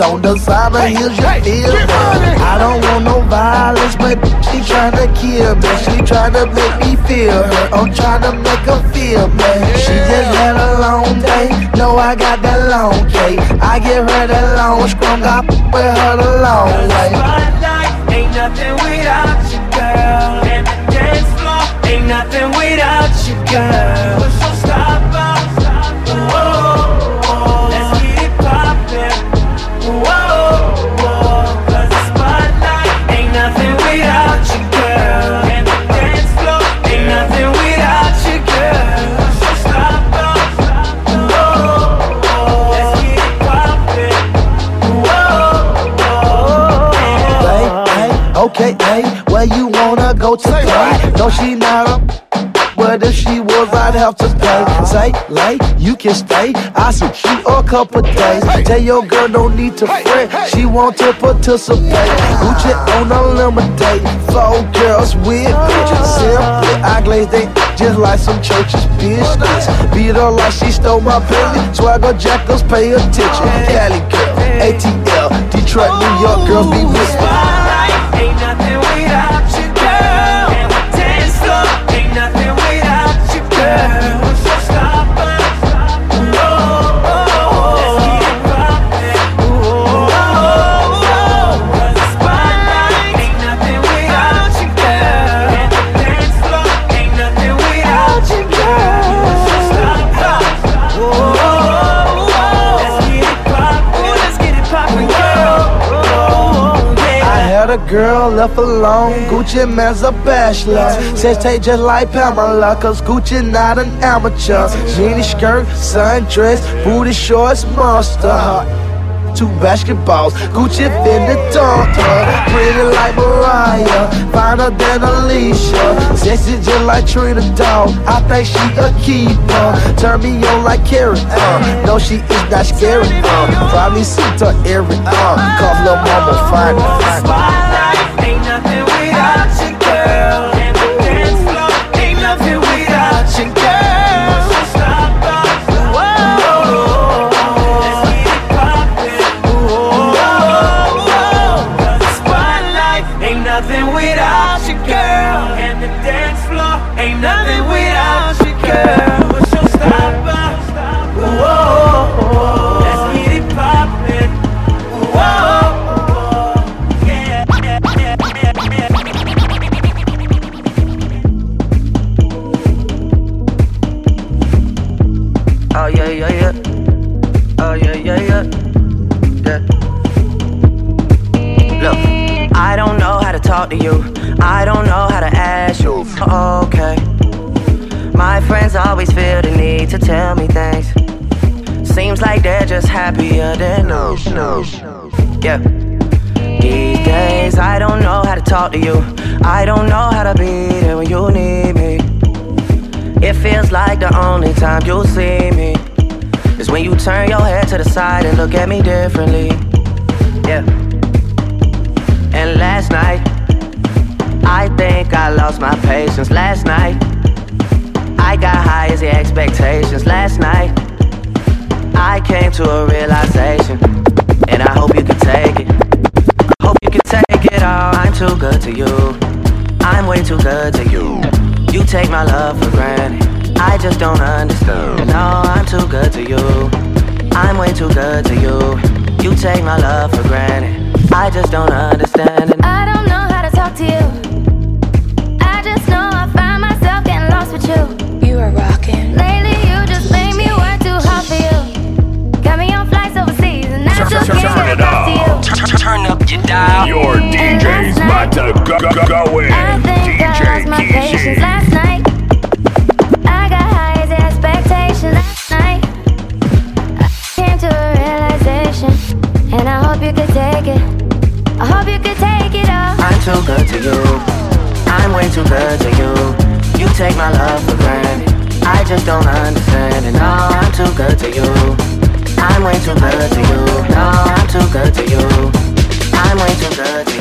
on the side of heels. You feel me? I don't want no violence, but she tryna kill me. She tryna make me feel her. I'm trying to make her feel me. She just had a long day. No, I got that long day. I give her that long scrum. I with her the long way. Spotlight ain't nothing without you, girl. And the dance floor ain't nothing without you, girl. Today? No, she not. But if she was, I'd have to pay. Say, lay, you can stay. I said, she a couple days. Tell your girl don't need to fret. She want to participate. Gucci on a unlimited. Four girls with bitches. Simply, I glaze they just like some church's business. Beat her like she stole my Bentley. Swagger jackals, pay attention. Cali girl, ATL, Detroit, New York girls be with girl left alone, Gucci Mane's a bachelor. Says take just like Pamela, cause Gucci not an amateur. Jeannie skirt, sundress, booty shorts, monster. Two basketballs, Gucci Fendi dunked her. Pretty like Mariah, finer than Alicia. Sexy just like Trina Dog, I think she a keeper. Turn me on like Carrie, uh. No, she is not scary, uh. Probably suit her every, uh. Cause lil' mama fine, fine. Nothing to tell me things. Seems like they're just happier than no, no. Yeah. These days I don't know how to talk to you. I don't know how to be there when you need me. It feels like the only time you'll see me is when you turn your head to the side and look at me differently. Yeah. And last night, I think I lost my patience. Last night, got high as the expectations. Last night, I came to a realization, and I hope you can take it. I hope you can take it all. I'm too good to you. I'm way too good to you. You take my love for granted. I just don't understand. No, I'm too good to you. I'm way too good to you. You take my love for granted. I just don't understand. And I don't know how to talk to you. Too good to you. You take my love for granted. I just don't understand it. No, I'm too good to you. I'm way too good to you. No, I'm too good to you. I'm way too good to you.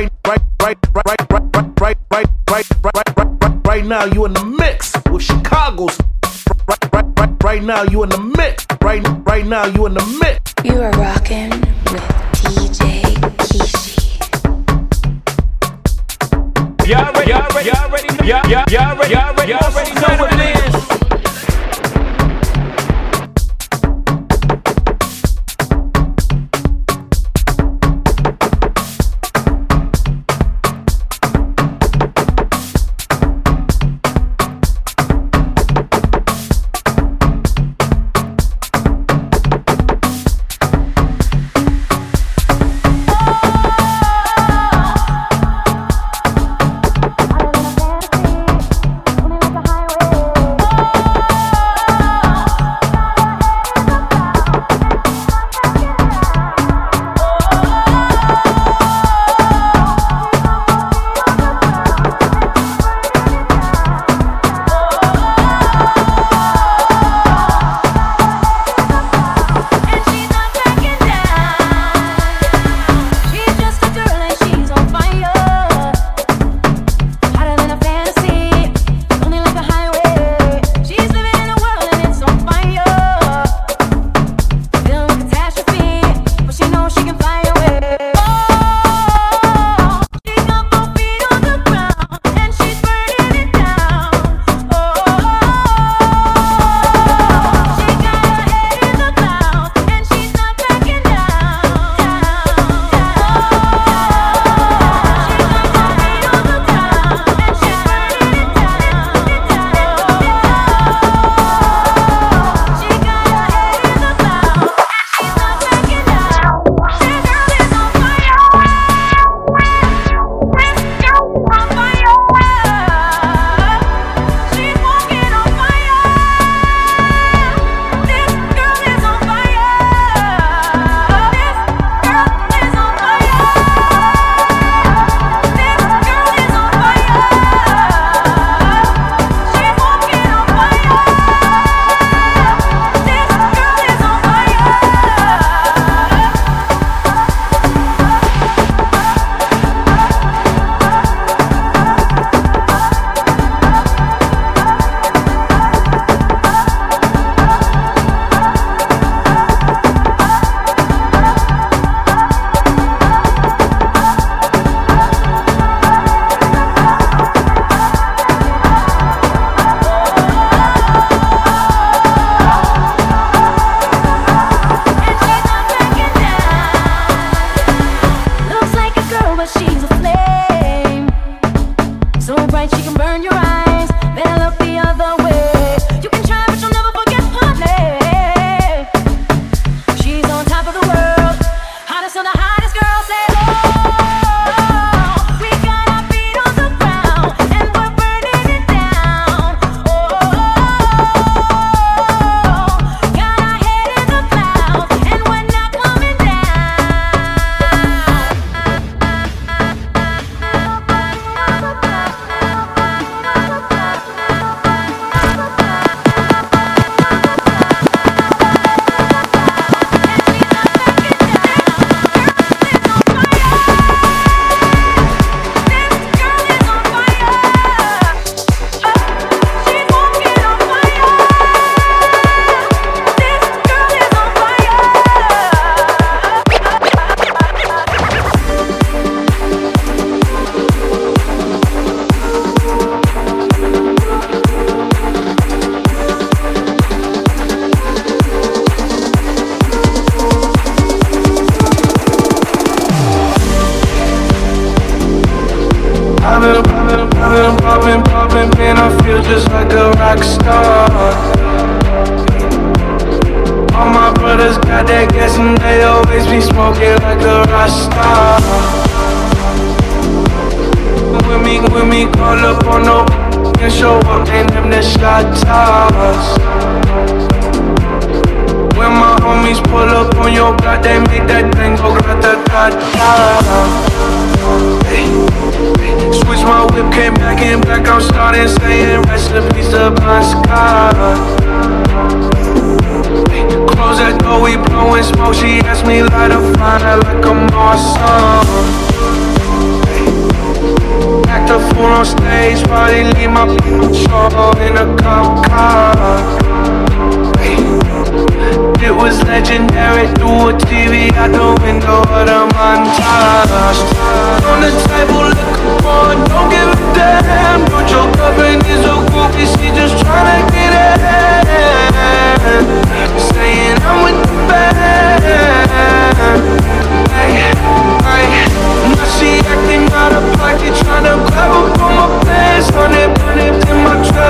right, right, right, right, right, right, right, right, right, right, right, right now. You in the mix with Chicago's. Right, right, right, right now. You in the mix. Right, right now. You in the mix. You are rocking with DJ Kishi. Y'all ready? Y'all ready? Y'all ready? Y'all ready? Y'all ready? Y'all ready? Y'all ready? Y'all ready?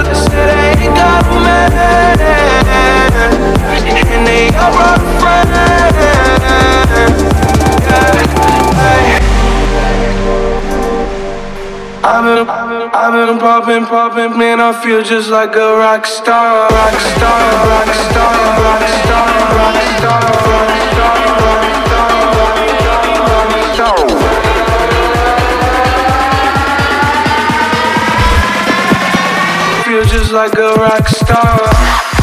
cause it ain't And they friends yeah, I've been, I've been popping, popping, man, I feel just like a rock star, rock star, rock star, rock star, rock star, rock star. Rock star. like a rock star.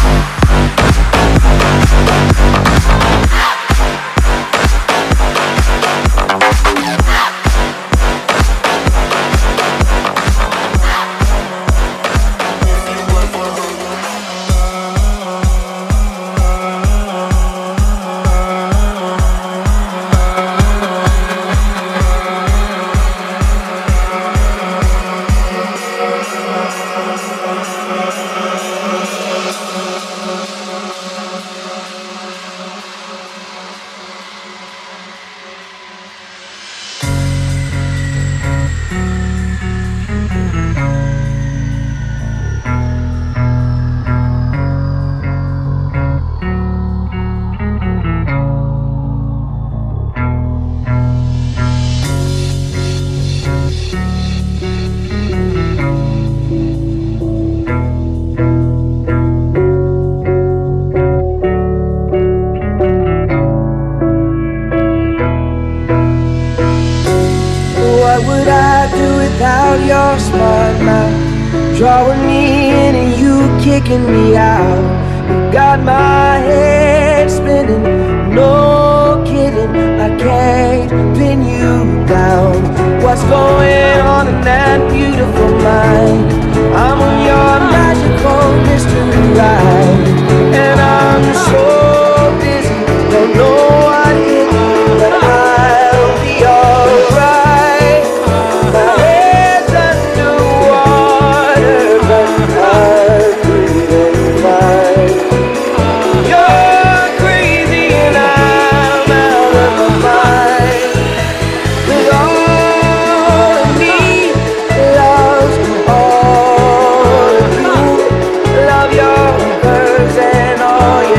Oh. you.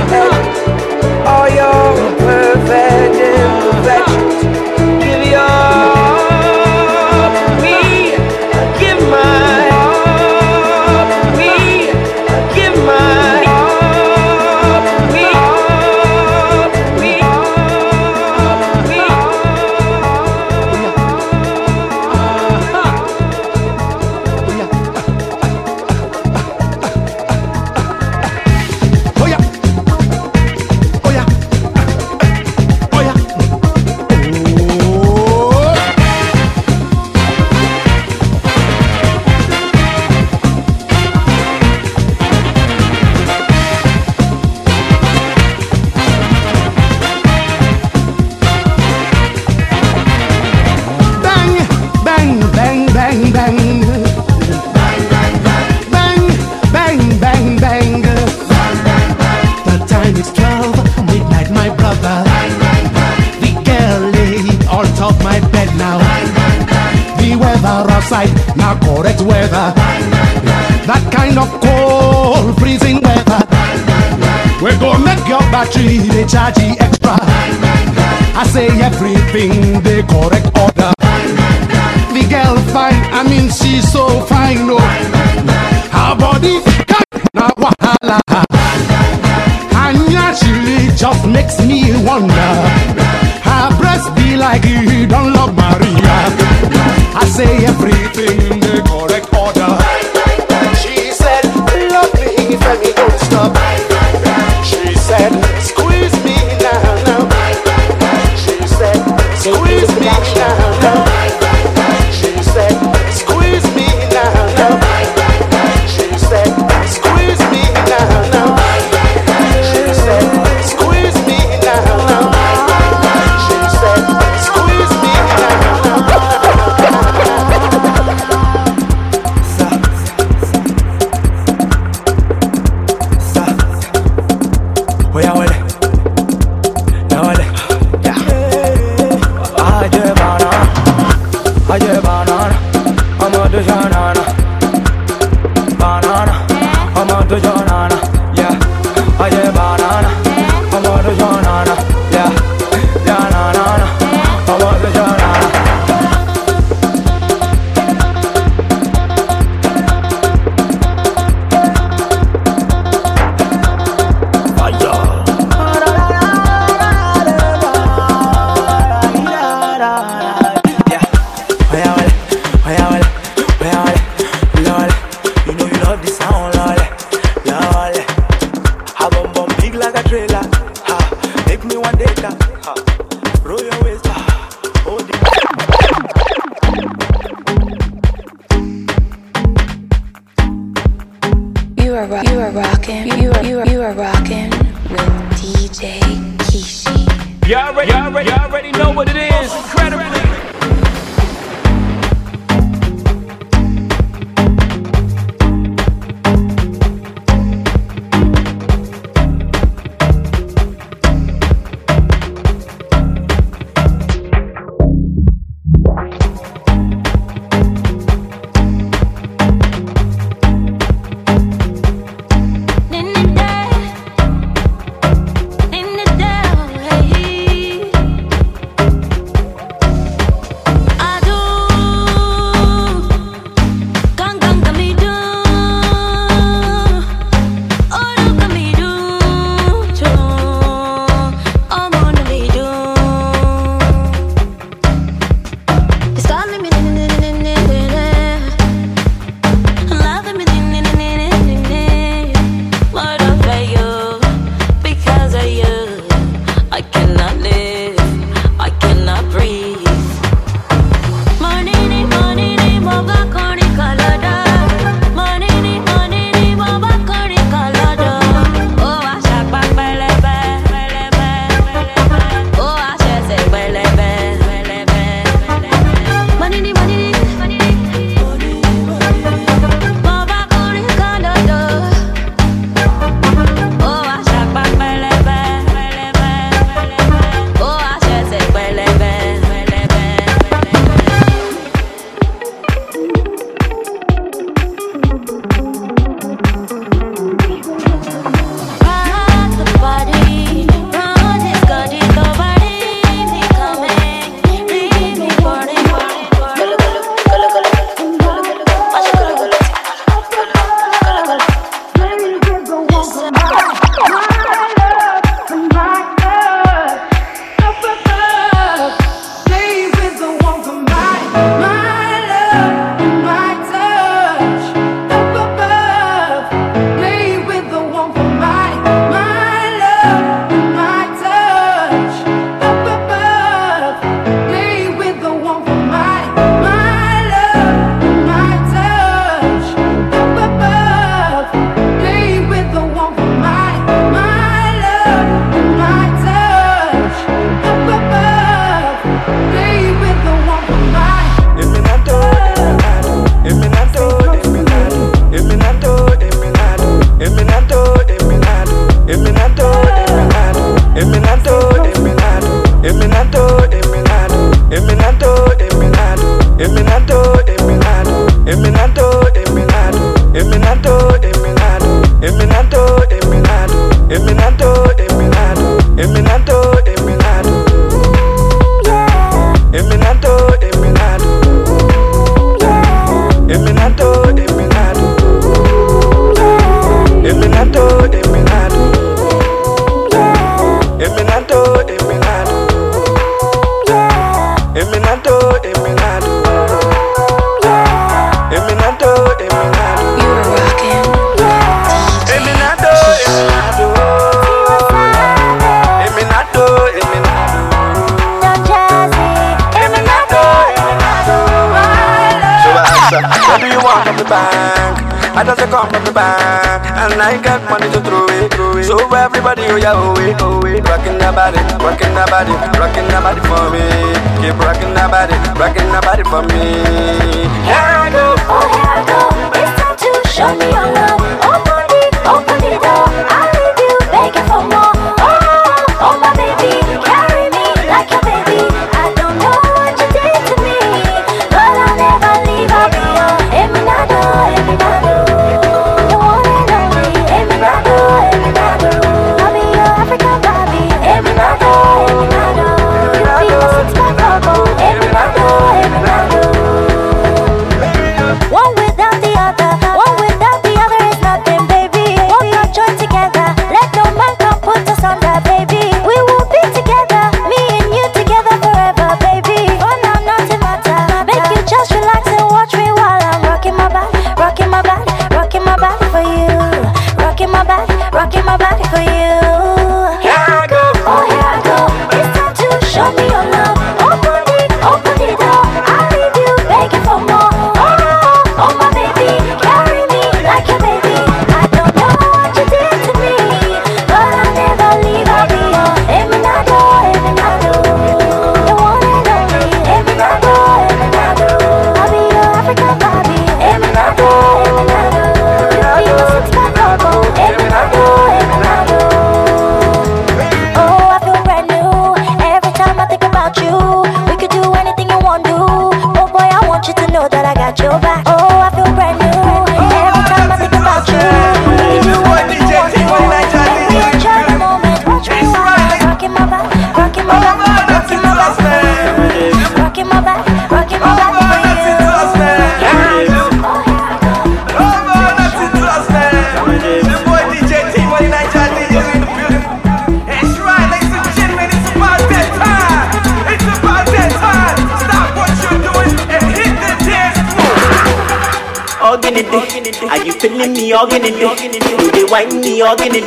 Me? Organic, do they whine me? Organic,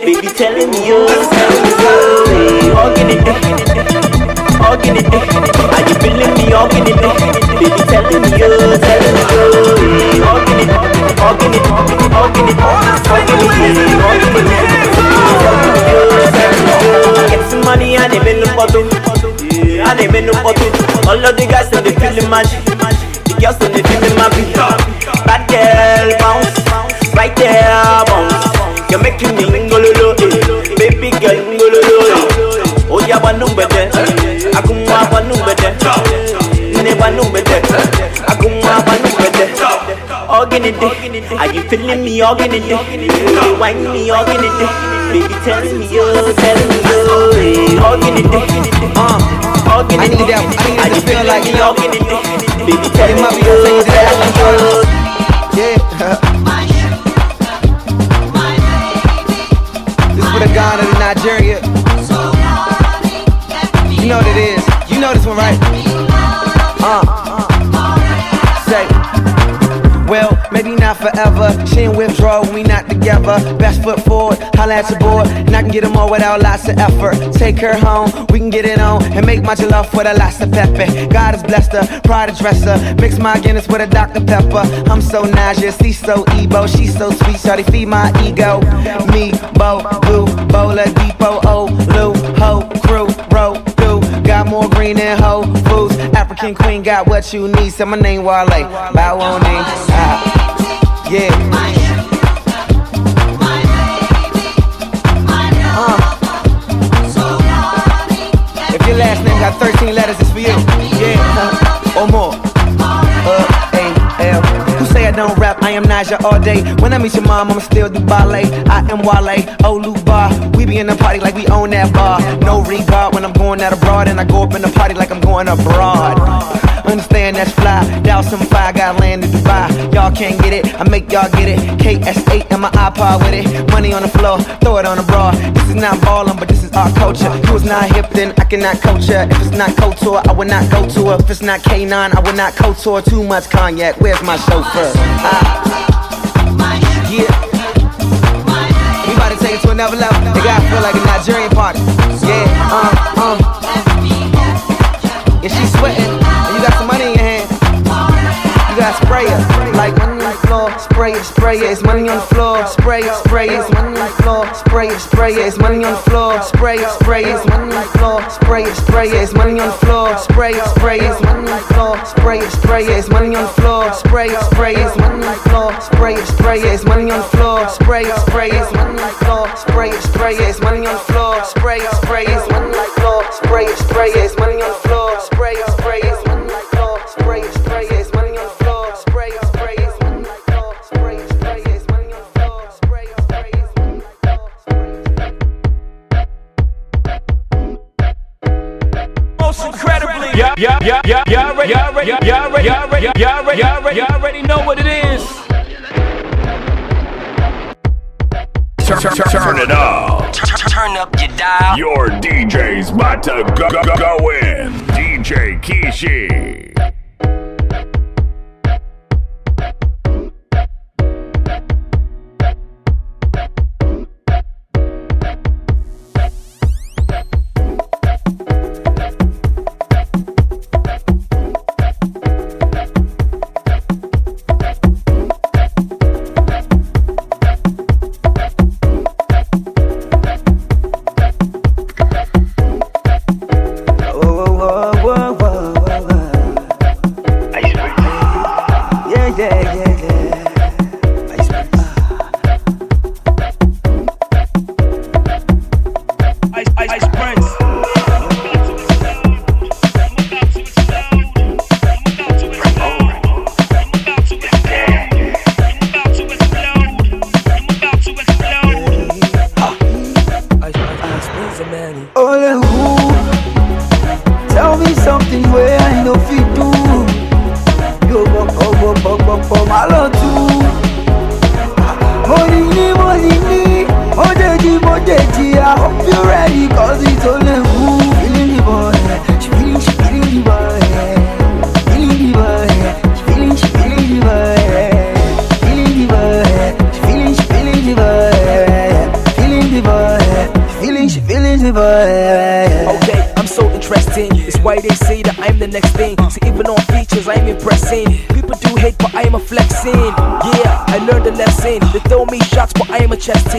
baby telling me oh, telling me oh, organic, organic, are you feeling me? Organic, baby telling me oh, telling me oh, organic, organic, organic, organic, Get some money and they been bottle, and they been bottle. All of the guys and they feeling magic. The girls and they feeling my beat. Bad girl bounce, right there bounce. You're making me ngololo, baby girl ngololo. eh. Oh yeah. Akuma one number. Ne there. Akuma one number there. Are you feeling me? You whine me? Organic, baby telling me oh, telling me oh. Organic, uh. I need that. I need to feel like me? you. Baby telling me oh, you telling me oh. Yeah. Ghana to Nigeria. You know what it is. You know this one, right? Forever. She ain't withdraw we not together. Best foot forward, holla at your boy, and I can get them all without lots of effort. Take her home, we can get it on, and make my jollof with a lots of pepper. God has blessed her, Prada dresser. Mix my Guinness with a Dr. Pepper. I'm so nauseous, he's so Ebo, she's so sweet, shawty feed my ego. Me, Bo, Boo, Bola, Depot, O, Lou, Ho, Crew, Ro, Do. Got more green than Whole Foods. African queen got what you need. Say my name Wale. Bow on Ah, yeah. Uh. If your last name got 13 letters, it's for you. Yeah, or more. Uh, A, L. Who say I don't rap? I am Naija all day. When I meet your mom, I'ma still do ballet. I am Wale, Olu Bar. We be in the party like we own that bar. No regard when I'm going out abroad, and I go up in the party like I'm going abroad. Understand that's fly. Down some fire, got land in Dubai. Y'all can't get it, I make y'all get it. KS8 and my iPod with it. Money on the floor, throw it on the bra. This is not ballin', but this is our culture. Was not hip, then I cannot coach her. If it's not couture, I would not go to her. If it's not K9, I would not couture. Too much cognac, where's my chauffeur? Ah. Yeah. Take it to another level. They gotta feel like a Nigerian party. Yeah, uh, uh. If she's sweating got sprayer. Like money on the floor, spray it, spray it. It's money on the floor, spray it, spray it. It's money on the floor, spray it, spray it. It's money on the floor, spray it, spray it. It's money on the floor, spray it, spray it. It's money on the floor, spray it, spray it. It's money on the floor, spray it, spray it. It's money on the floor, spray it, spray it. It's money on the floor, spray it, spray it. It's money on the floor, spray it. y'all, y'all, y'all, y'all, y'all, y'all, y'all, y'all, y'all, y'all, y'all already know what it is. Turn, turn, it up. Turn up your dial. Your DJ's about to go in. DJ Kishi.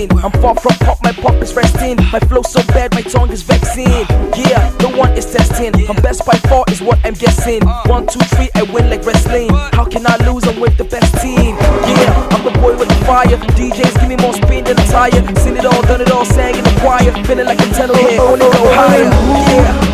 I'm far from pop, my pop is resting. My flow so bad, my tongue is vexing. Yeah, no one is testing. I'm best by far, is what I'm guessing. One, two, three, I win like wrestling. How can I lose? I'm with the best team. Yeah, I'm the boy with the fire. DJs give me more spin than a tire. Seen it all, done it all, sang in the choir. Feeling like a tenor, yeah, I wanna go higher. Yeah.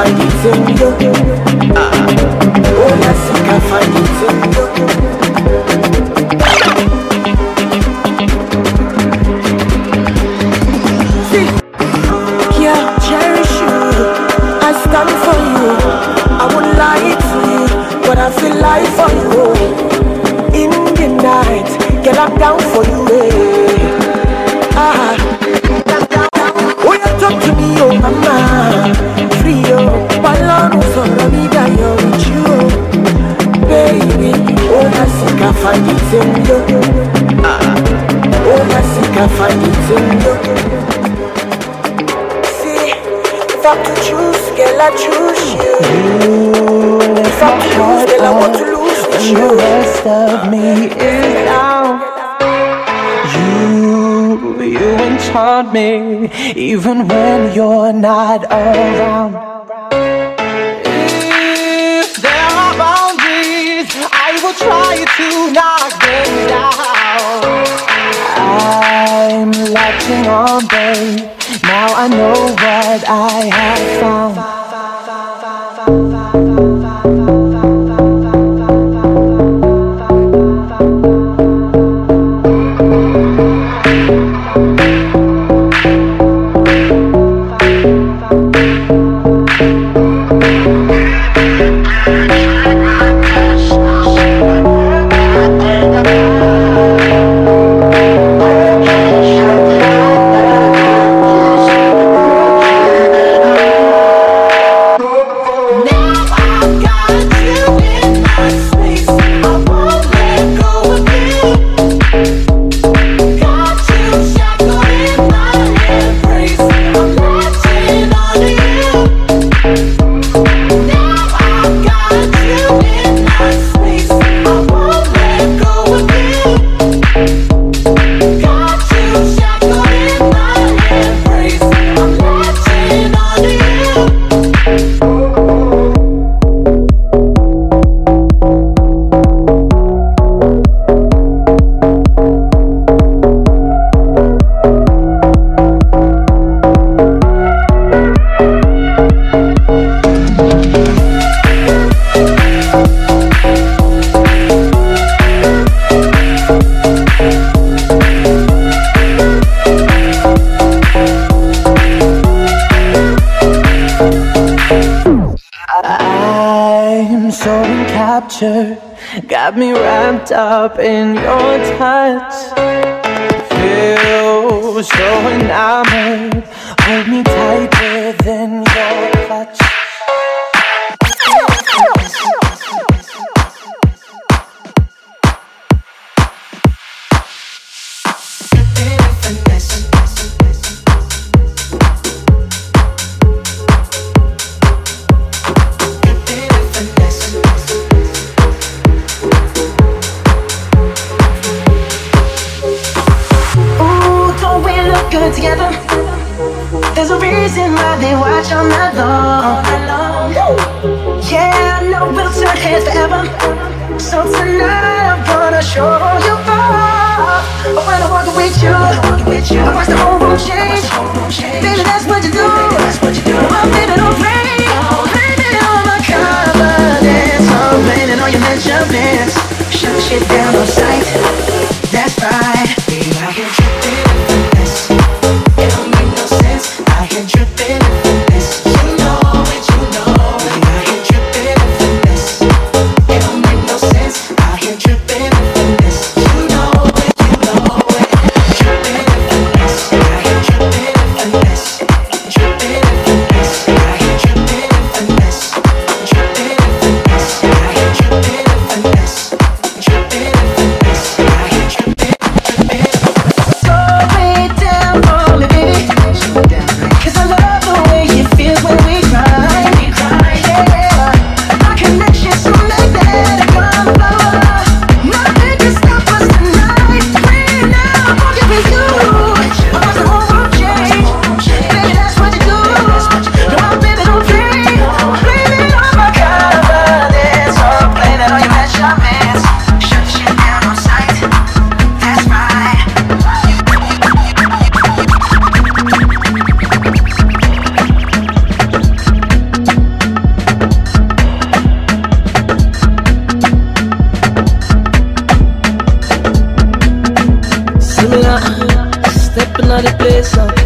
Like it's in the me, even when you're not around. If there are boundaries, I will try to knock them down. I'm latching on, babe. up in your touch. Feel so, and I'm beso.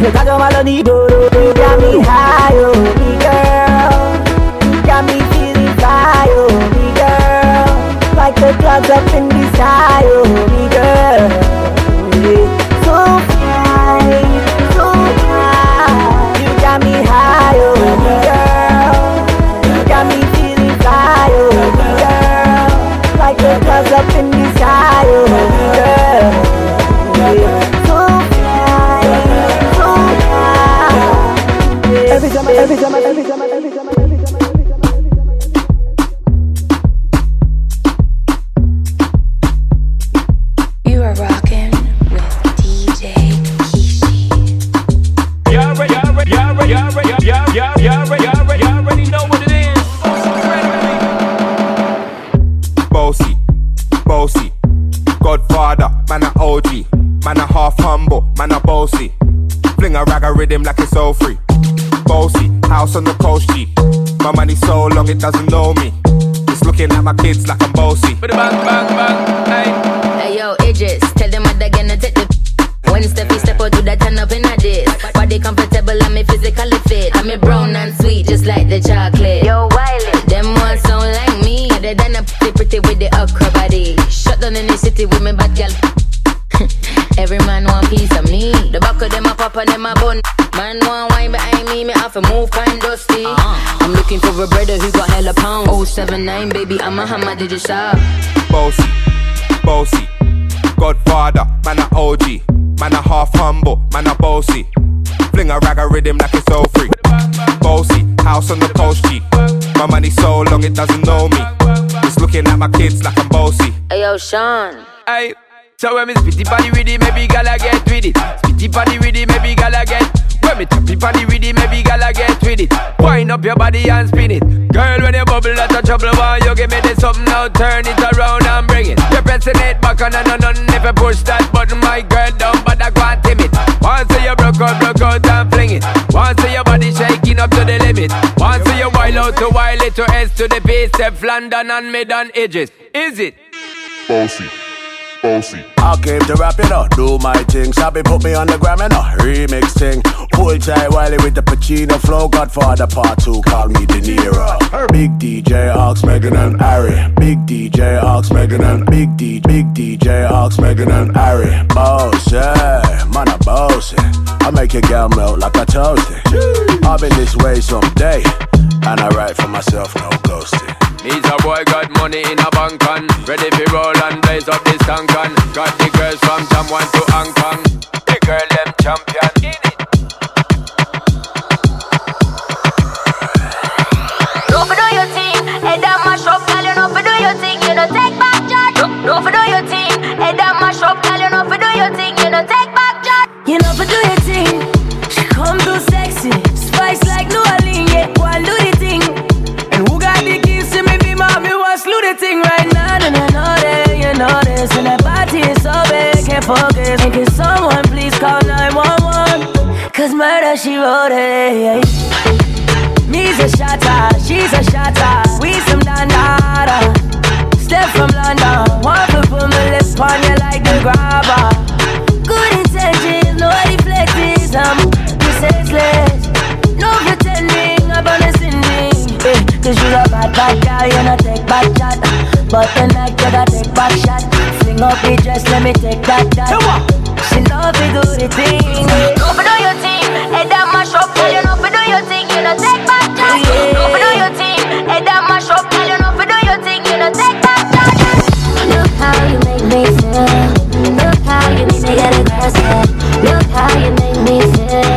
You got all do, do. You got me high, oh, girl. Got me feeling fly, oh, girl. Like the clouds up in the bang, bang, baby, I'm a Hamad did you shop? Bossy, bossy, Godfather, man a OG, man a half humble, man a bossy. Fling a rag a rhythm like it's all free. Bossy, house on the coast, G. My money so long it doesn't know me. It's looking at my kids like I'm bossy. Hey, yo, Sean. Hey. So when me spitty body with it, maybe gala get with it. Spitty body with it, maybe gala get. When me tappy body with it, maybe gala get with it. Wind up your body and spin it. Girl, when you bubble, that's a trouble. Why you give me this something now? Turn it around and bring it. You're pressing it back on and on and If you push that button, my girl, but I can't tame it. Once you broke out, broke out and fling it. Once your body shaking up to the limit. Once you wild out to wild it to S to the base, step London and mid on edges. Is it? Bossy, bossy. I came to rap, you know, do my thing. Sabi put me on the gram, you know, remix thing. Pull tight Wiley with the Pacino flow. Godfather part two, call me De Niro. Big DJ, Ox, Megan and Harry. Big DJ, Ox, Megan and Big D, Big DJ, Ox, Megan and Harry. Boss, yeah, man, I boss it. I make your girl melt like I toast it. I've been this way someday, and I write for myself, no ghosting. He's a boy got money in a bank on Ready for roll and blaze up this tank on Got the girls from Jamwan to Hong Kong The girl them champion No for do your head mash up, girl. You do your you know take back. No, no your head mash up, girl. You do your you know take thing right now. And I know that you know this, and that body is so big, can't focus. And can someone please call 911? Cause murder she wrote it. Me's a shatter, she's a shatter. We some dandada. Step from London, want to put my lips on you like the grabber. Good intentions, no deflections. I'm senseless. Eh, Cause a bad, bad guy, you not take back chat. But tonight you gotta take back shot. Fling up the dress, let me take that, that. She love to do the thing. No for do your thing, head down mash up, girl. You know for do your thing, you know take back charge. No for do your thing, head down mash up, girl. You know for do your thing, you know take back charge. Look how you make me feel. Look how you make me get aggressive. Look how you make me feel.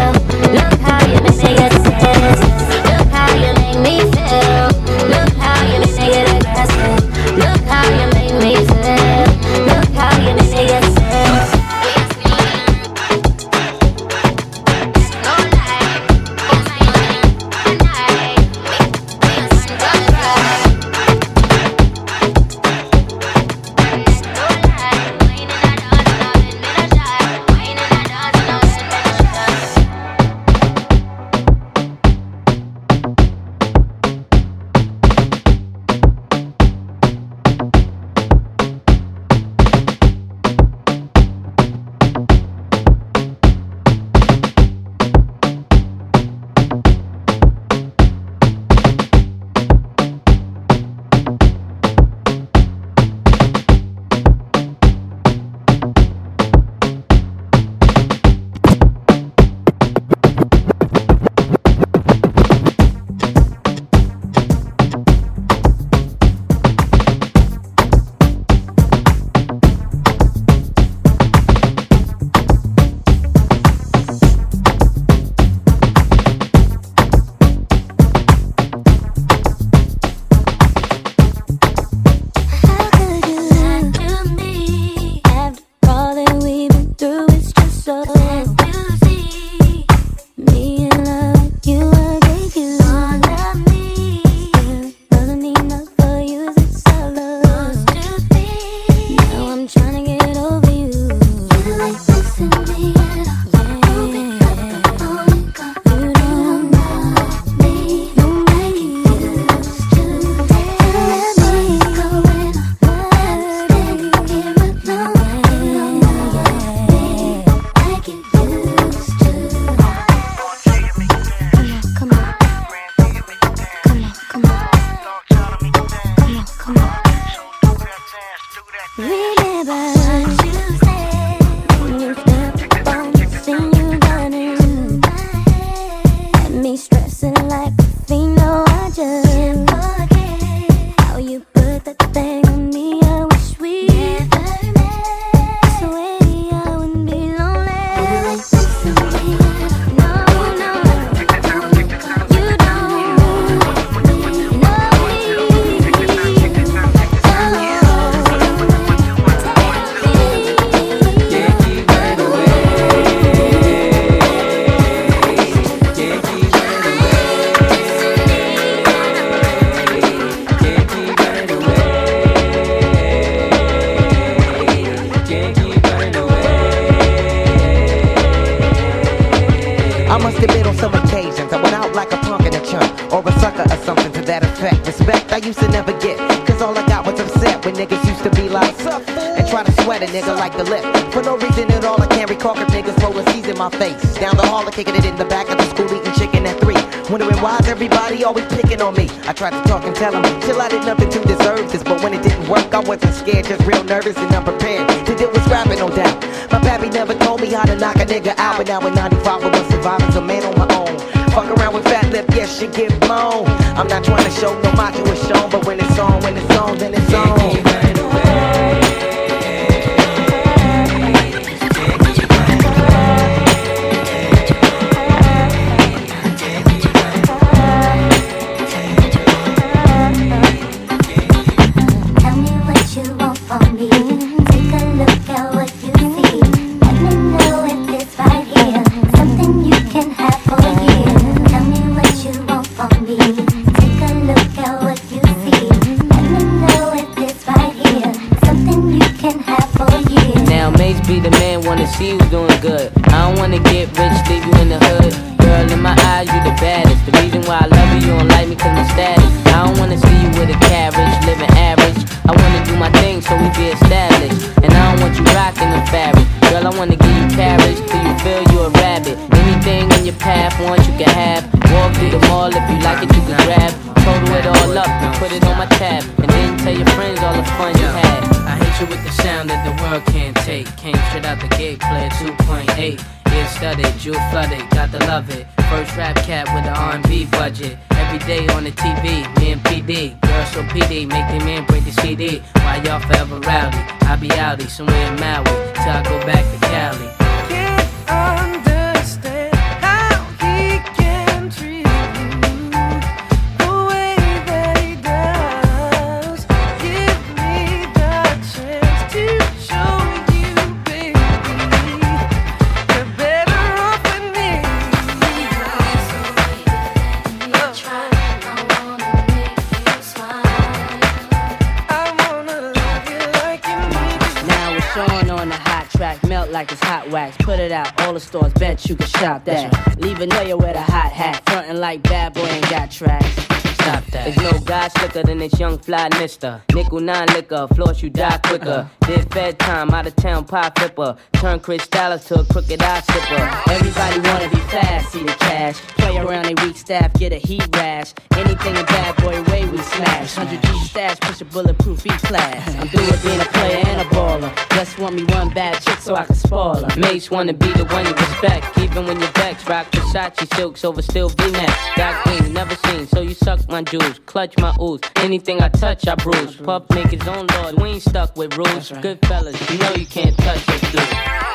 Nickel nine liquor, floss you die quicker. Uh-huh. This bedtime, out of town pie flipper. Turn Cristal to a crooked eye sipper. Everybody wanna be fast, see the cash. Play around a weak staff, get a heat rash. Anything in bad boy way we smash. 100 G stash, push a bulletproof each class. I'm through with being a player and a baller. Just want me one bad chick so I can spoil her. Mates wanna be the one you respect, even when you're vexed. Rock Versace silks over still V-necks. Got green, never seen, so you suck my jewels, clutch my ooze. Anything I touch, I bruise. Puff make his own laws, we ain't stuck with rules. Good fellas, you know you can't touch us, dude.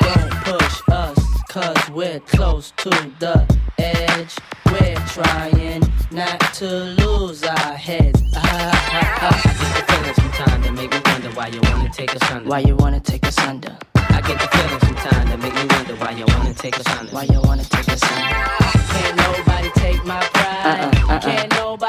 Don't push us, cause we're close to the edge. We're trying not to lose our heads. Ah, ah, ah. I get the feeling sometimes that make me wonder why you wanna take us under. Why you wanna take us under? I get the feeling sometimes that make me wonder why you wanna take us under. Why you wanna take us under? Can't nobody take my pride. Uh-uh, uh-uh. Can't nobody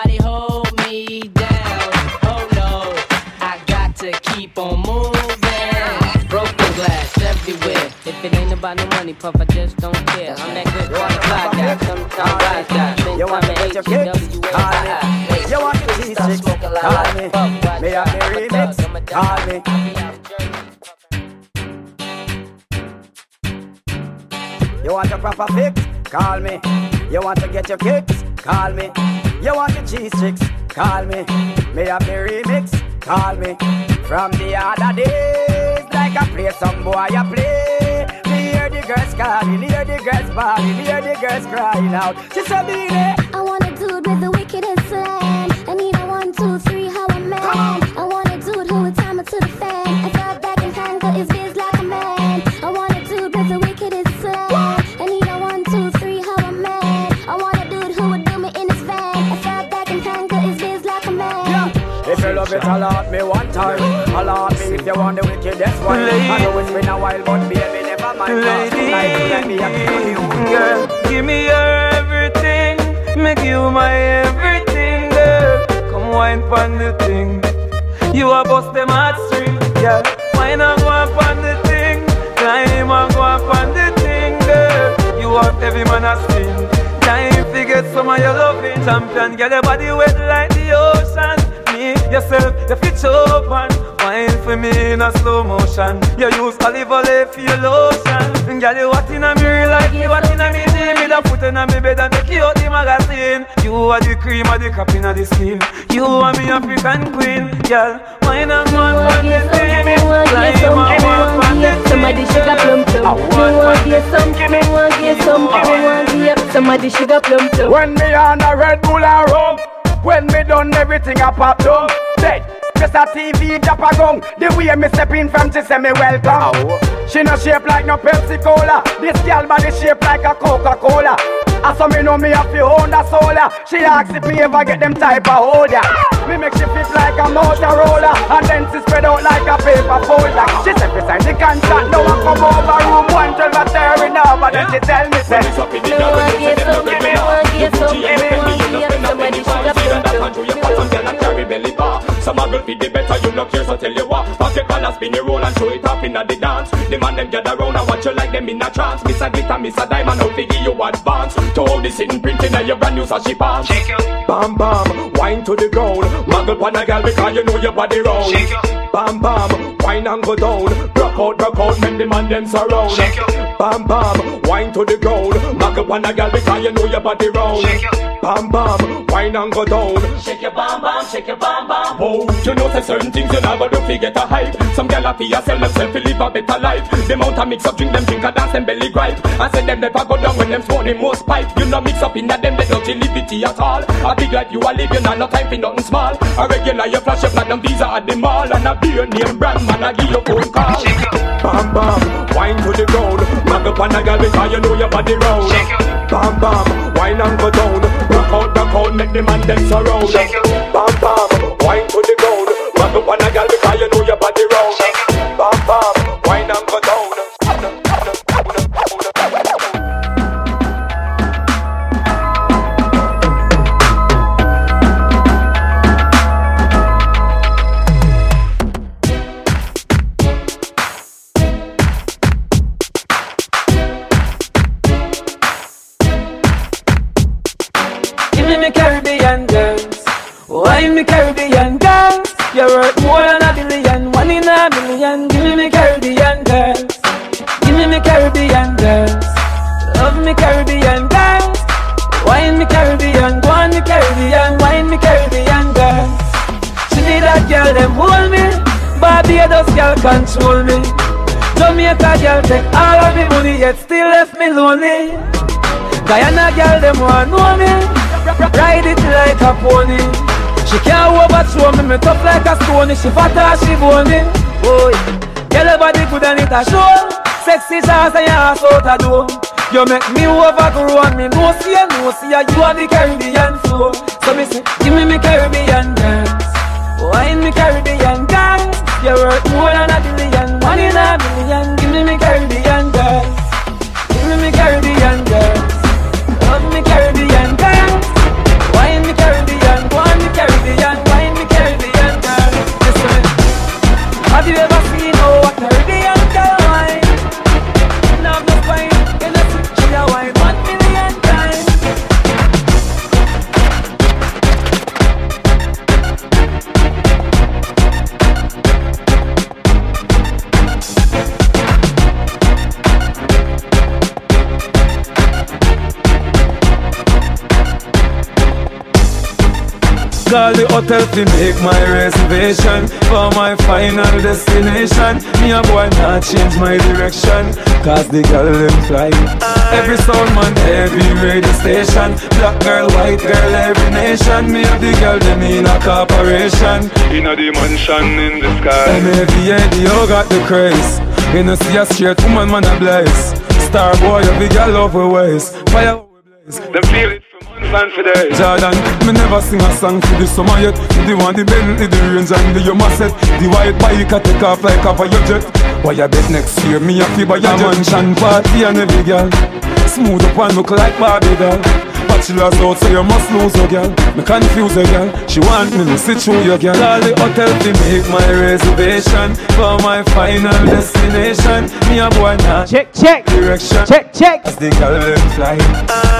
money, puff, I just don't care. I'm that good water fly guy. Sometimes I die. You want to get your kicks? Call me. You want to see six? Call me. May I be remix? Call me. You want a proper fix? Call me. You want to get your kicks? Call me. You want your cheese sticks? Call me. May I be remix? Call me. From the other days, like boy you play, me hear the girls calling, hear the girls bawling, hear the girls crying out. She said, "Beenie." I want a dude with the wickedest slang. I need a one, two, three, how a man. I want a dude who would time it to the fan. I thought back and handle his biz like a man. I want a dude with the wickedest slang. I need a one, two, three, how a man. I want a dude who would do me in his van. I thought back and handle his biz like a man. If you love it, alert me one time. If you want the wickedest one. I know it's been a while, but baby, never mind. Lady, Like, let me have you. girl, give me your everything. Make you my everything, girl. Come wine pon the thing. You a bust them heartstring, girl. Wine and go up on the thing. Climb and go up on the thing, girl. You want every man a spin. Time to get some of your loving. Champion, get your body wet like the ocean. Me, yourself, you fit open. Wine for me in a slow motion. You use olive oil for your lotion. Girl, you what in a mirror like you what in a me gym. Me the foot in a me bed and take you out the magazine. You are the cream of the crop in the skin. You are me African queen, girl. Wine and go on the thing. Climb and go on the thing. Somebody sugar plum plum. Me want get some. Me want get some. Me want get somebody sugar plum plum. When me on a Red Bull and rum, when me done everything I pop down. Dead, just a TV drop a gong. The way me step in from she say me welcome. She no shape like no Pepsi Cola. This girl body shape like a Coca Cola. I saw me know me have to own a solar. She asks if me ever get them type of holder. Me make she fit like a Motorola, and then she spread out like a paper folder. She said beside the contract, no one come over room one twelve a tearing over. Then she tell me say, Me want get some. Me want get some. Me want get somebody sugar plum plum. Some a girl the better, you no care, so tell you what Pop your collar, spin your roll and show it off inna the dance The man them gather round and watch you like them in a trance Miss a glitter, miss a diamond, out figure you advance To all the sitting print inna your brand new sashi pants Bam bam, wine to the ground Muggle pon a girl because you know your body round. Bam bam, wine and go down. Rock out, rock out, make the man them surround. Bam bam, wine to the ground Muggle pon a girl because you know your body round Bam bam, wine and go down. Shake your bam bam, shake your bam bam. Oh, you know say certain things you never do fi get a hype. Some gal a fi a sell themself fi live a better life. Them out a mix up drink them drink a dance them belly gripe. And say them never go down when them smoke the most pipe. You no mix up inna them they don't liberty at all. A big life you a live you not no time fi nothing small. A regular you flash your platinum visa at the mall. And a beer name brand man a give you phone call. Bam bam, wine to the ground. Mag up on a gal because you know your body round. Bam bam, wine and go down. Rock out, rock out, make the man them surround. Bam bam, wine to the ground. Mag up on a gal because you know your body round. Bam bam, wine and go down Why me Caribbean girls? You're worth more than a billion, one in a million. Give me Caribbean girls. Give me me Caribbean girls. Love me Caribbean girls. Wine me Caribbean, go on me Caribbean, wine me Caribbean girls. She need a girl them hold me, Barbados girl control me. Jamaica girl take all of me money, yet still left me lonely. Guyana girl them want know me Ride it like a pony She can't overthrow me, me tough like a stone. She fat or she bony Boy, girl your body good and it a show. Sexy shots and your ass out a door. You make me overgrow and me know see you know see you You are the Caribbean flow. So me say, give me me Caribbean girls Wine me Caribbean girls You're worth more than a billion. One in a million. Give me me Caribbean Call the hotel to make my reservation for my final destination. Me a boy not change my direction, cause the girl them fly. Every sound man, every radio station. Black girl, white girl, every nation. Me have the girl them in a corporation. In a dimension in the sky. MAVADO got the craze. You know see a straight woman, man a blaze. Star boy, every girl over waist. Fire. Them feel it for months and for days. Jordan, me never sing a song for the summer yet. The one the Bentley, the range and the Yuma set. The white bike I take off like a your jet. Why you bet next year me a fi buy a mansion party and every girl smooth up and look like Barbie doll. Bachelor's out, so you must lose a girl. Me confuse a girl. She want me to sit through your girl. Call the hotel to make my reservation for my final destination. Me a boy now. Check, check. Direction. Check, check. As the girl them fly.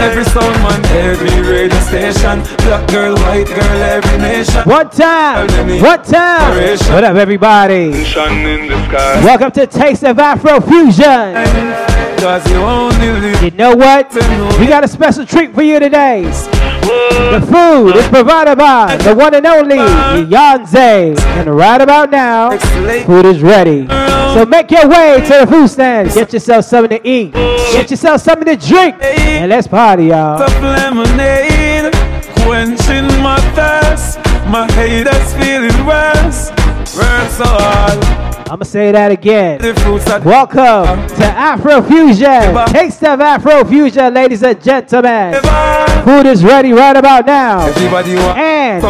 Every sound man, every radio station. Black girl, white girl, every nation. One time. One time. What up, everybody? In the sky. Welcome to Taste of Afro Fusion. Cause you only live. You know what? We got a special treat for you today. The food is provided by the one and only Beyonce. And right about now, food is ready. So make your way to the food stand. Get yourself something to eat. Get yourself something to drink. And let's party, y'all. Lemonade, quenching my thirst. My haters feeling worse. So hard. I'ma say that again. Welcome to Afro Fusion. Taste of Afro Fusion, ladies and gentlemen. Food is ready right about now. And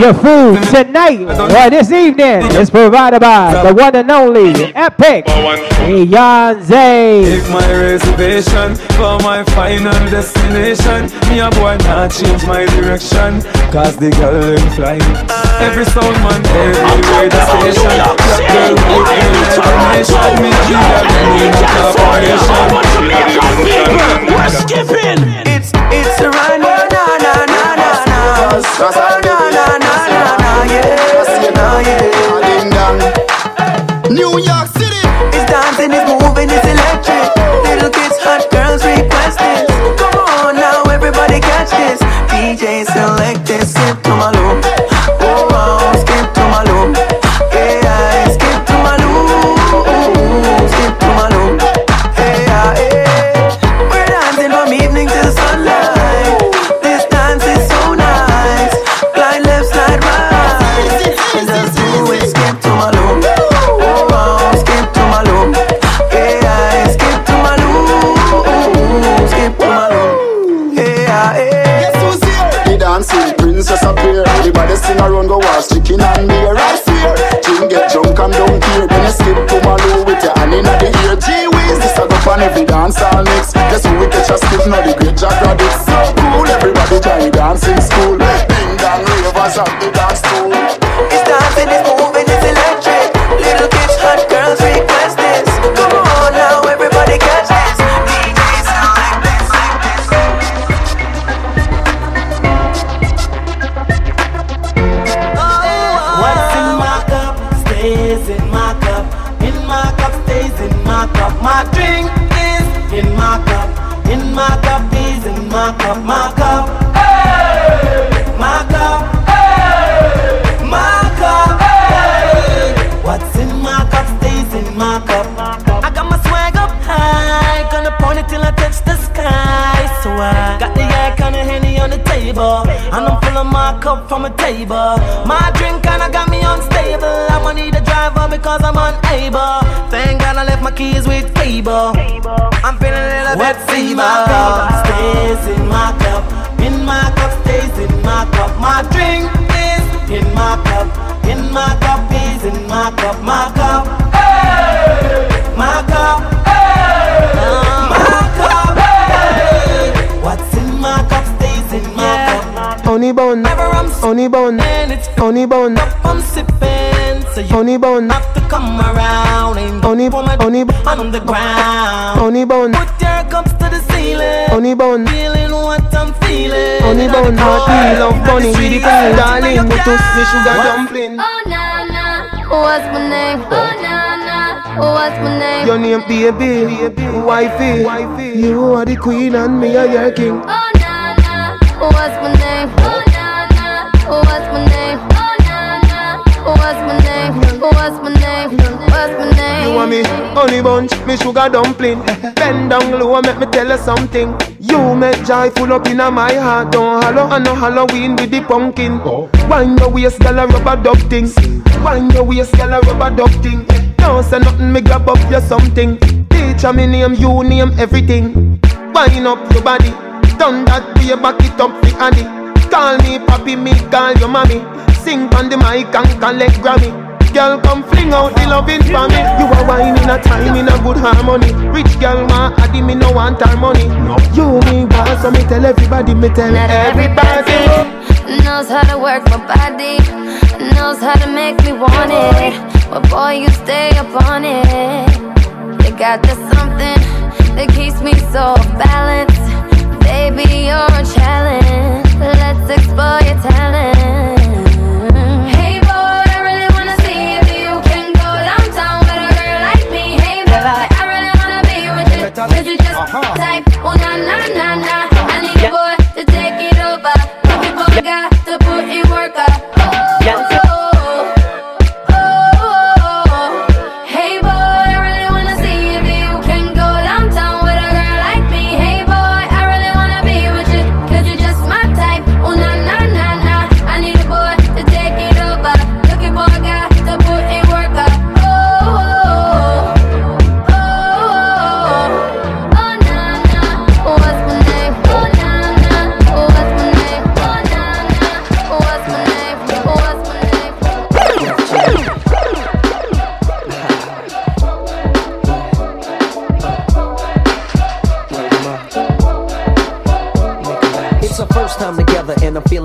your food tonight or this evening is provided by the one and only Epic Beyonce. Take my reservation for my final destination. Me a boy not change my direction. Cause the girl them fly. Every sound man, every radio station. Black girl, white girl, every. Me the girl them in a. We're skipping. It's a run, na na na na na na. Oh, na na na na na, yeah, na yeah. New York City. It's dancing, it's moving, it's electric. Little kids, hot money, be the kind, darling. Me toast me sugar dumpling. Oh na na, what's my name? Oh na na, what's my name? Your name, baby, baby, wifey. wifey. You are the queen and me are your king. Oh na na, what's my name? Oh na na, what's my name? Oh na na, what's my name? What's my name? What's my name? You want me honey bunch, me sugar dumpling. Bend down low, make me tell you something. You make joy full up in my heart. Don't hollow and no Halloween with the pumpkin. Wind your waist, girl, a rubber duck thing. Wind your waist, girl, a rubber duck thing. Don't say nothing, me grab up you something. Teacher me name, you name everything. Wind up your body, turn that way, back it up the addy. Call me papi, me call your mommy. Sing on the mic and collect Grammy. Girl, come fling out the loving for me. You are wine in a time in a good harmony. Rich girl, ma, addy me no want our money. No. You me want, so me tell everybody, me tell Not everybody. everybody knows how to work my body, knows how to make me want it. But boy, you stay up on it. You got the something that keeps me so balanced. Baby, you're a challenge.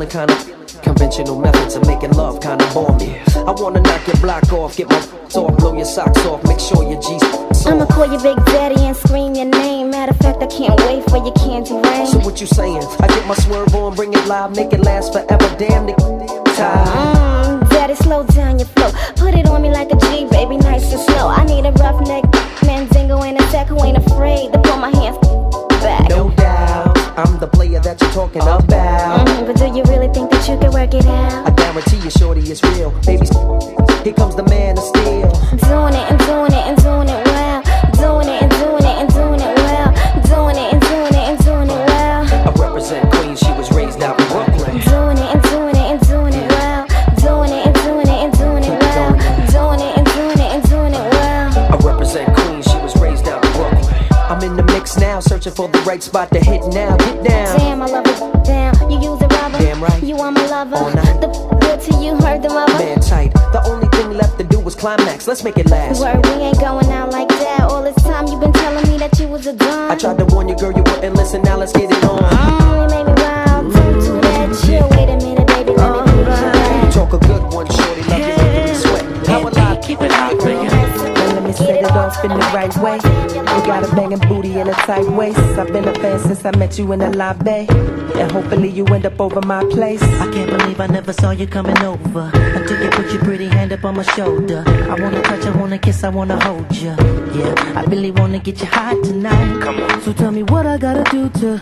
Kinda conventional methods of making love kinda bore me. I wanna knock your block off, get my off, blow your socks off, make sure your G's I'ma call you Big Daddy and scream your name. Matter of fact, I can't wait for your candy rain. So what you saying? I get my swerve on, bring it live, make it last forever. Damn the time. Mm, daddy, slow down your flow. Put it on me like a G, baby, nice and slow. I need a rough neck, Mandingo and a tech who ain't afraid to pull my hands back. No doubt, I'm the player that you're talking about. Mhm, but do you really think that you can work it out? I guarantee you, shorty, it's real. Baby, here comes the man of steel. Now, searching for the right spot to hit now. Get down. Damn, I love it. Down, you use a rubber. Damn right. You are my lover. All night. The good to you, heard the mother. Man tight. The only thing left to do was climax. Let's make it last. Word, we ain't going out like that. All this time you been telling me that you was a dumb. I tried to warn you, girl, you wouldn't listen. Now let's get it on. Mm, you made me wild. Turn to that chill. Off in the right way. You got a banging booty and a tight waist. I've been a fan since I met you in the lobby. And hopefully you end up over my place. I can't believe I never saw you coming over Until you put your pretty hand up on my shoulder I wanna touch, I wanna kiss, I wanna hold you Yeah, I really wanna get you hot tonight Come on. So tell me what I gotta do to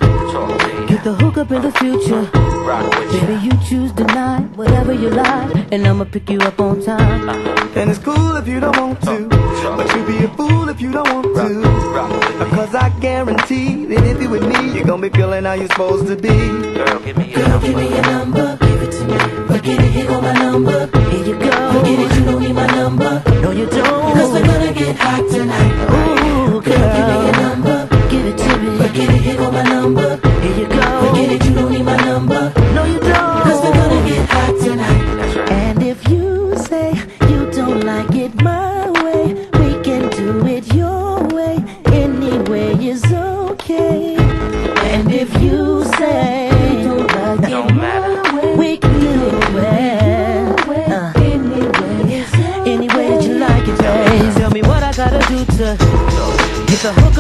Get the hook up in the future Baby, you choose tonight, whatever you like And I'ma pick you up on time And it's cool if you don't want to. But you be a fool if you don't want to. Cause I guarantee that if you with me, you're gonna be feeling how you're supposed to be. Girl, give me your number, give me your number, give it to me. Forget it, here go my number, here you go. Forget it, you don't need my number, no you don't. Cause we're gonna get hot tonight. Ooh, girl, give me your number, give it to me. Forget it, here go my number,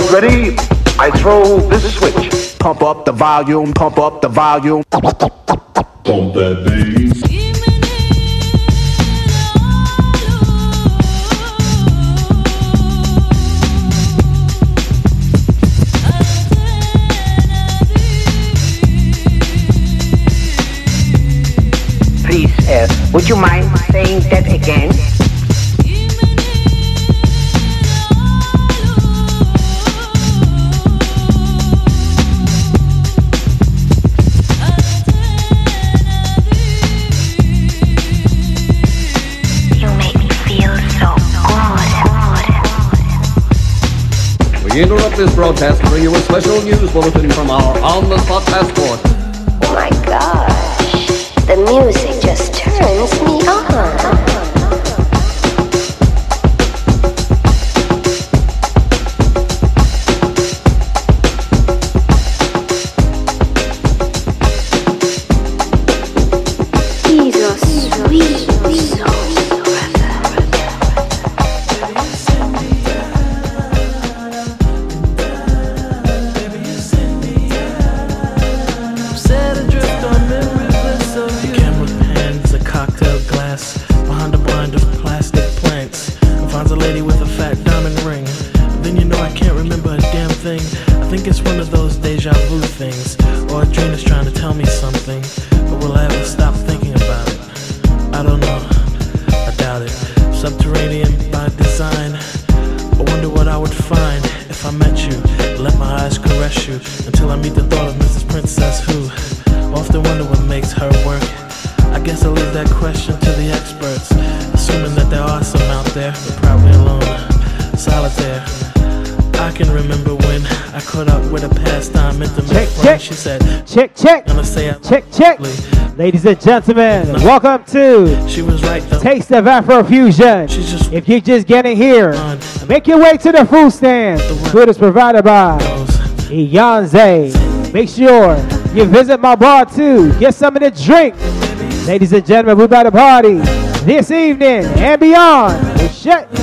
Ready, I throw this switch. Pump up the volume, pump up the volume. Pump that bass. Please, uh, would you mind saying that again? We interrupt this broadcast to bring you a special news bulletin from our on-the-spot passport. Oh my gosh, the music just turns me on. Say I Check, check. Ladies and gentlemen, welcome to She was right though. Taste of Afrofusion. If you're just getting here, make your way to the food stand. Food is provided by Eyanze. Make sure you visit my bar too. Get some of the drink. Ladies and gentlemen, we're about to party this evening and beyond. Oh,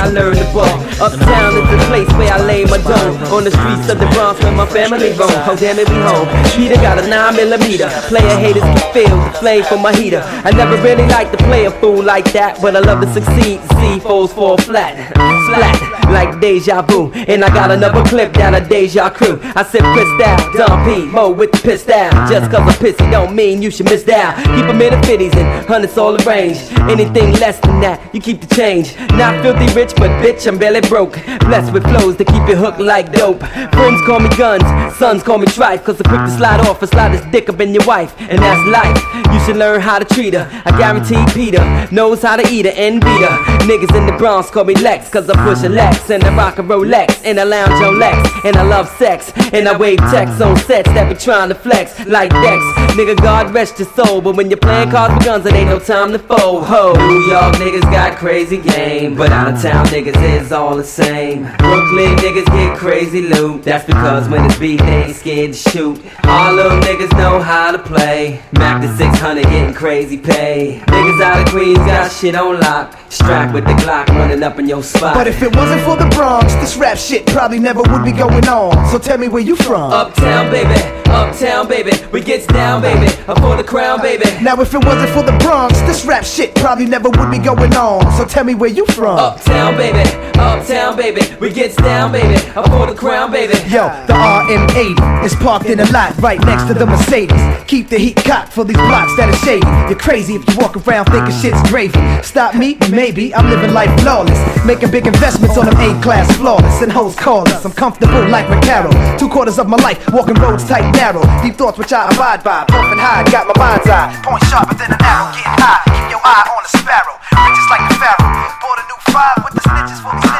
I learned ball. Uptown is the place where I lay my dough. On the streets of the Bronx where my family roam. Oh damn it, we home. Peter got a 9 millimeter. Player haters can feel the flame from my heater. I never really liked to play a fool like that, but I love to succeed. See foes fall flat, flat like deja vu. And I got another clip down a deja crew. I pissed out, Dom P, Mo with the piss out. Just cause I'm pissy don't mean you should miss out. Keep 'em in the 50s and hundreds all arranged. Anything less than that, you keep the change. Not filthy rich, but bitch, I'm barely broke. Blessed with flows to keep you hooked like dope. Friends call me guns, sons call me trife. Cause I'm quick to slide off and slide this dick up in your wife. And that's life. Should learn how to treat her. I guarantee Peter knows how to eat her and beat her. Niggas in the Bronx call me Lex, cause I push a Lex. And I rock a Rolex, and I lounge on Lex. And I love sex, and I wave texts on sets that be trying to flex like Dex. Nigga, God rest your soul. But when you're playing cards with guns, it ain't no time to fold. Ho, New York niggas got crazy game, but out of town niggas is all the same. Brooklyn niggas get crazy loot. That's because when it's beat, they ain't scared to shoot. All little niggas know how to play. Mac the 600 getting crazy pay. Niggas out of Queens got shit on lock. Strapped with the Glock running up in your spot. But if it wasn't for the Bronx, this rap shit probably never would be going on. So tell me where you from. Uptown, baby. Uptown, baby. We gets down, baby. Up for the crown, baby. Now if it wasn't for the Bronx, this rap shit probably never would be going on. So tell me where you from. Uptown, baby. Uptown, baby. We gets down, baby. Up for the crown, baby. Yo, the RM80 is parked in a lot right next to the Mercedes. Keep the heat cocked for these blocks that are shady. You're crazy if you walk around thinking shit's gravy. Stop me? Maybe. I'm living life flawless. Making big investments on them A-class flawless. And hoes call us. I'm comfortable like Recaro. Two quarters of my life, walking roads tight, narrow. Deep thoughts which I abide by. Pumping high, got my mind's eye. Point sharper than an arrow, getting high. Keep your eye on the sparrow. Riches like the pharaoh. Bought a new five with the snitches for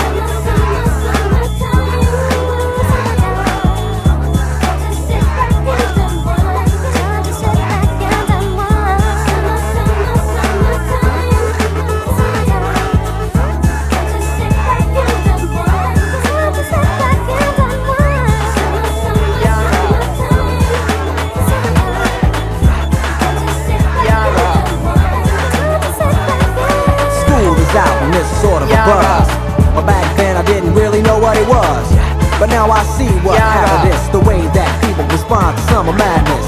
Now I see what happened is the way that people respond to summer madness.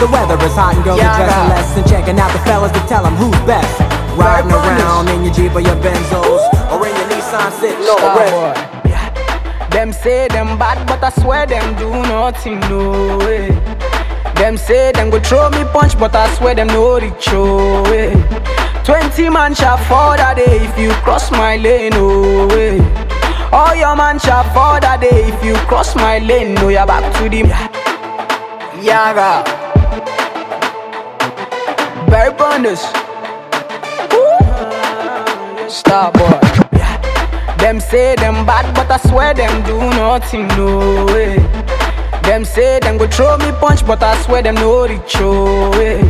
The weather is hot and girls are dressing less and checking out the fellas to tell them who's best. Riding around in your Jeep or your Benzos or in your Nissan sitting on the red. Them say them bad, but I swear them do nothing, no way. Them say them go throw me punch, but I swear them no reach, oh way. Twenty man shall fall that day if you cross my lane, oh way. All your man shall fall that day if you cross my lane, no you're back to the Yaga. Barry Bonders. Star boy. Them say them bad, but I swear them do nothing, no way. Them say them go throw me punch, but I swear them no reach, oh way.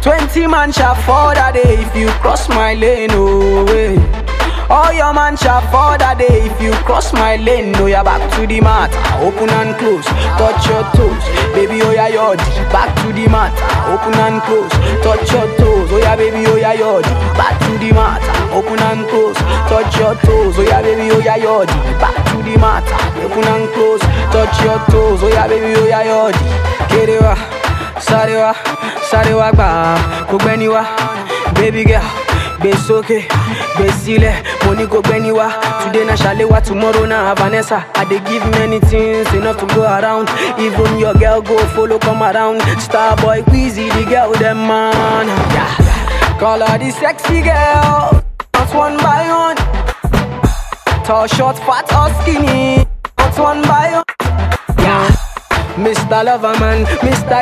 Twenty man shall fall that day if you cross my lane, oh way. All your man shall fall that day if you cross my lane. No, you're back to the mat. Open and close, touch your toes. Baby, oh yeah, your. Back to the mat. Open and close, touch your toes. Oh yeah, baby, oh yeah, your. Back to the mat. Open and close, touch your toes. Oh yeah, baby, oh yeah, your. Back to the mat. Open and close, touch your toes. Oh yeah, baby, oh yeah, your. Get it wa, sáré wa, gbẹ́ni wa, baby girl. Gbé sókè gbé sílẹ̀ mo ní kò gbẹ́ni wá today na ṣàléwá tomorrow na vanessa. I dey give many things enough to go around. Even your girl go follow come around. Starboy queasy the girl dem man. Yeah. call her the sexy girl. Not one by one. Tall short fat or skinny. Not one by one. Yeah. mr loverman mr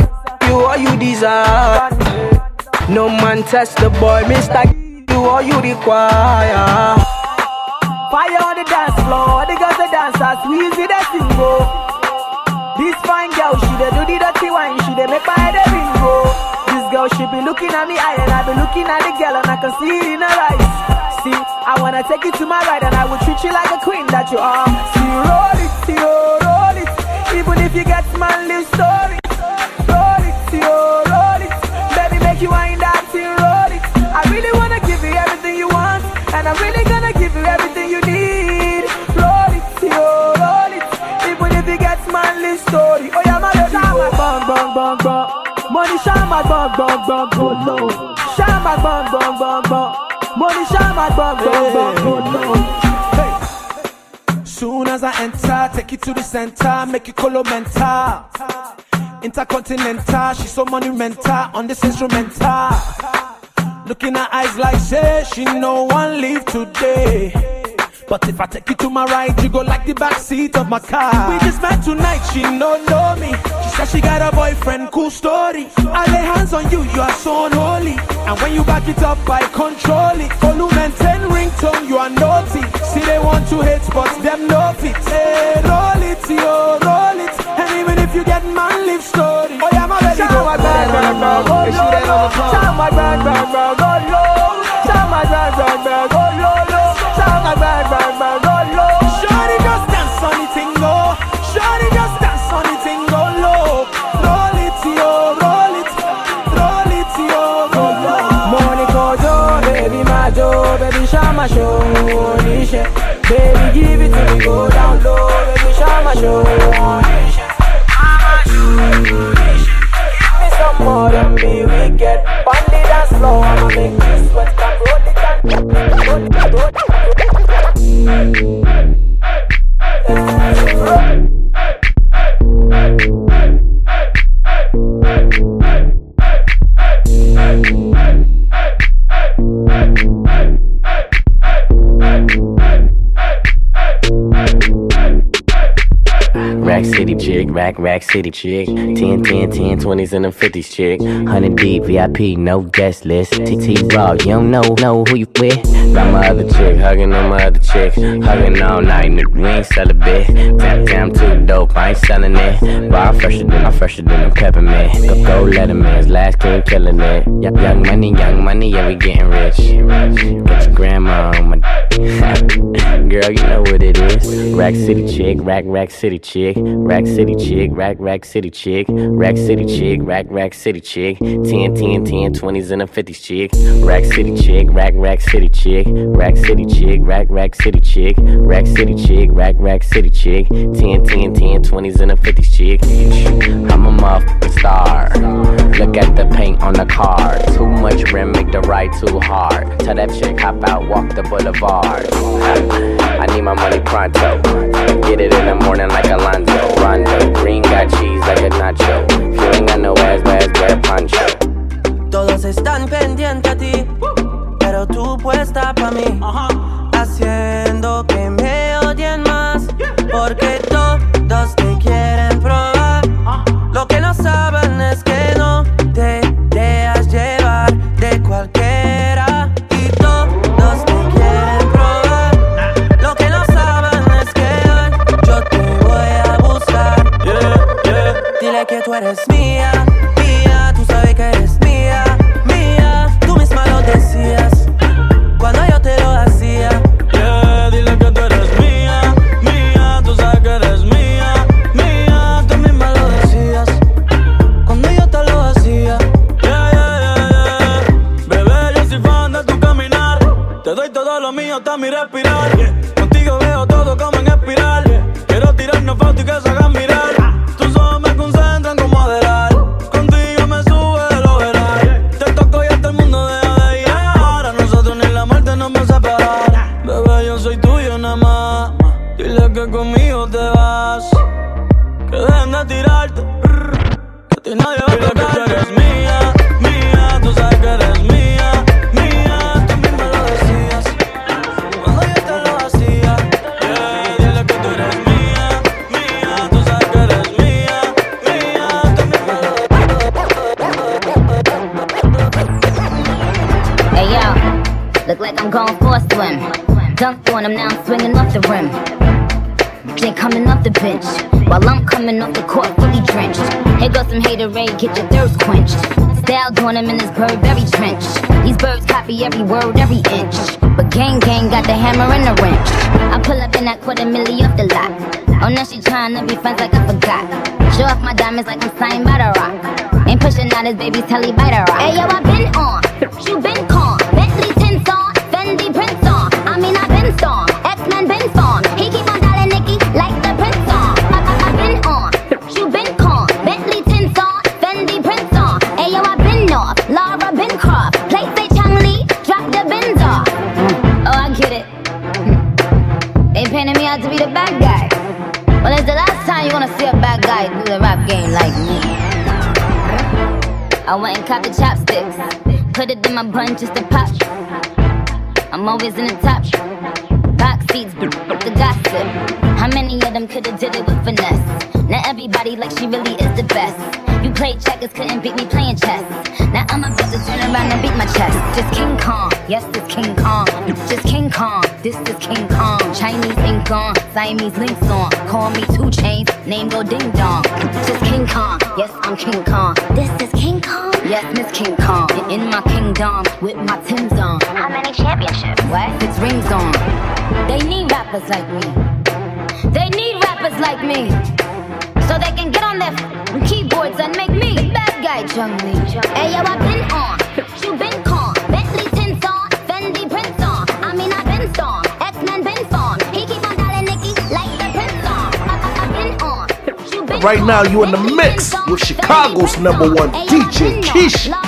you all you deserve. No man test the boy mr you all you require. Fire on the dance floor, the girls they dance as Weezy they sing go. This fine girl, she dey do the dirty wine, she dey make my head a bingo. This girl, she be looking at me eye and I be looking at the girl and I can see it in her eyes. See, I wanna take you to my ride and I will treat you like a queen that you are. See, roll it, see, oh, roll it, even if you get manly story. Roll it, see, oh, roll it, baby, make you wind and I'm really gonna give you everything you need. Roll it, yo, oh, roll it, even if it gets manly story. Oh yeah, my baby, shama bang bang bang bang, money shama bang bang bang go low, shama bang bang bang bang, money shama bang bang bang go low. Soon as I enter, take you to the center, make you colo mental. intercontinental. She's so monumental on this instrumental. Look in her eyes like say she no one leave today. But if I take you to my right, you go like the back seat of my car. We just met tonight, she no know me. She said she got a boyfriend, cool story. I lay hands on you, you are so unholy. And when you back it up, I control it. Volume 10 ringtone, you are naughty. See, they want to hate, but them no fit. Hey, roll it, yo, roll it. If you get man live story. Oh, yeah, my baby, go my bag, bag, bag, go low. Shout my bag, bag, bag, go low. Shout my bag, bag, bag, go low, low. Shout my bag, bag, bag, go low. Shorty just dance on the thing, go. Shorty just dance on the thing, oh, go low. Roll it, yo, roll it. Roll it, yo, roll it. Money kojo, baby majo, baby shama show, nishe. Baby give it to me, go down low, baby shama show, nishe. Give me some more than be wicked. Bandit and slow, I'ma make you sweat. And roll it, chick, rack, rack city chick. 10, 10, 10, 20s and the 50s chick. 100 deep, VIP, no guest list. TT Raw, you don't know, know who you with. Got my other chick, hugging on my other chick. Hugging all night, nigga, we ain't sell a bit. Damn, damn, too dope, I ain't selling it. But I'm fresher than, I'm fresher than a peppermint. Go, go Letterman's last king killing it. Young money, young money, yeah, we getting rich. Get your grandma on my Girl, you know what it is. Rack City chick, rack, rack city chick. Rack City chick, rack, rack city chick. Rack City chick, rack, rack city chick. 10, 10, 10, 20s and a 50s chick. Rack City chick, rack, rack city chick. Rack City chick, rack, rack city chick. Rack City chick, rack, rack city chick. 10, 10, 10, 20s and a 50s chick. I'm a motherfucking star. Look at the paint on the car. Too much rim, make the ride too hard. Tell that chick, hop out, walk the boulevard. I need my money pronto. Get it in the morning like Alonzo. Rondo. Green got cheese like a nacho. You ain't got no ass, ass, wear a poncho. Todos están pendientes a ti, pero tú puesta pa' mí. Haciendo que me odien más, porque todos te quieren hasta mi respirar. Contigo veo todo como en espiral. Quiero tirarnos fotos y que se hagan mirar. On him, now I'm swinging off the rim. Jay coming off the bench, while I'm coming off the court fully drenched. Here goes some haterade, get your thirst quenched. Style doing him in this Burberry trench. These birds copy every word, every inch. But gang gang got the hammer and the wrench. I pull up in that quarter milli off the lot. Oh, now she trying to be friends like I forgot. Show off my diamonds like I'm signed by the rock. Ain't pushing out his baby's telly by the rock. Hey yo, I been on, you been con. I went and caught the chopsticks. Put it in my bun just to pop. I'm always in the top. Box seats, but the gossip. How many of them could've did it with finesse? Now everybody like she really is the best. You played checkers, couldn't beat me playing chess. Now I'm about to turn around and beat my chest. Just King Kong, yes, it's King Kong. Just King Kong, this is King Kong. Chinese ink on, Siamese links on. Call me 2 Chainz, name go ding dong. This is King Kong, yes, I'm King Kong. This is King Kong, yes, Miss King Kong. In my kingdom, with my Tim's on. How many championships? What? Six rings on. They need rappers like me. They need rappers like me so they can get on their keyboards and make me the bad guy, Chun-Li. Hey yo, I've been on, Right now, you in the mix with Chicago's number one DJ, Keisha.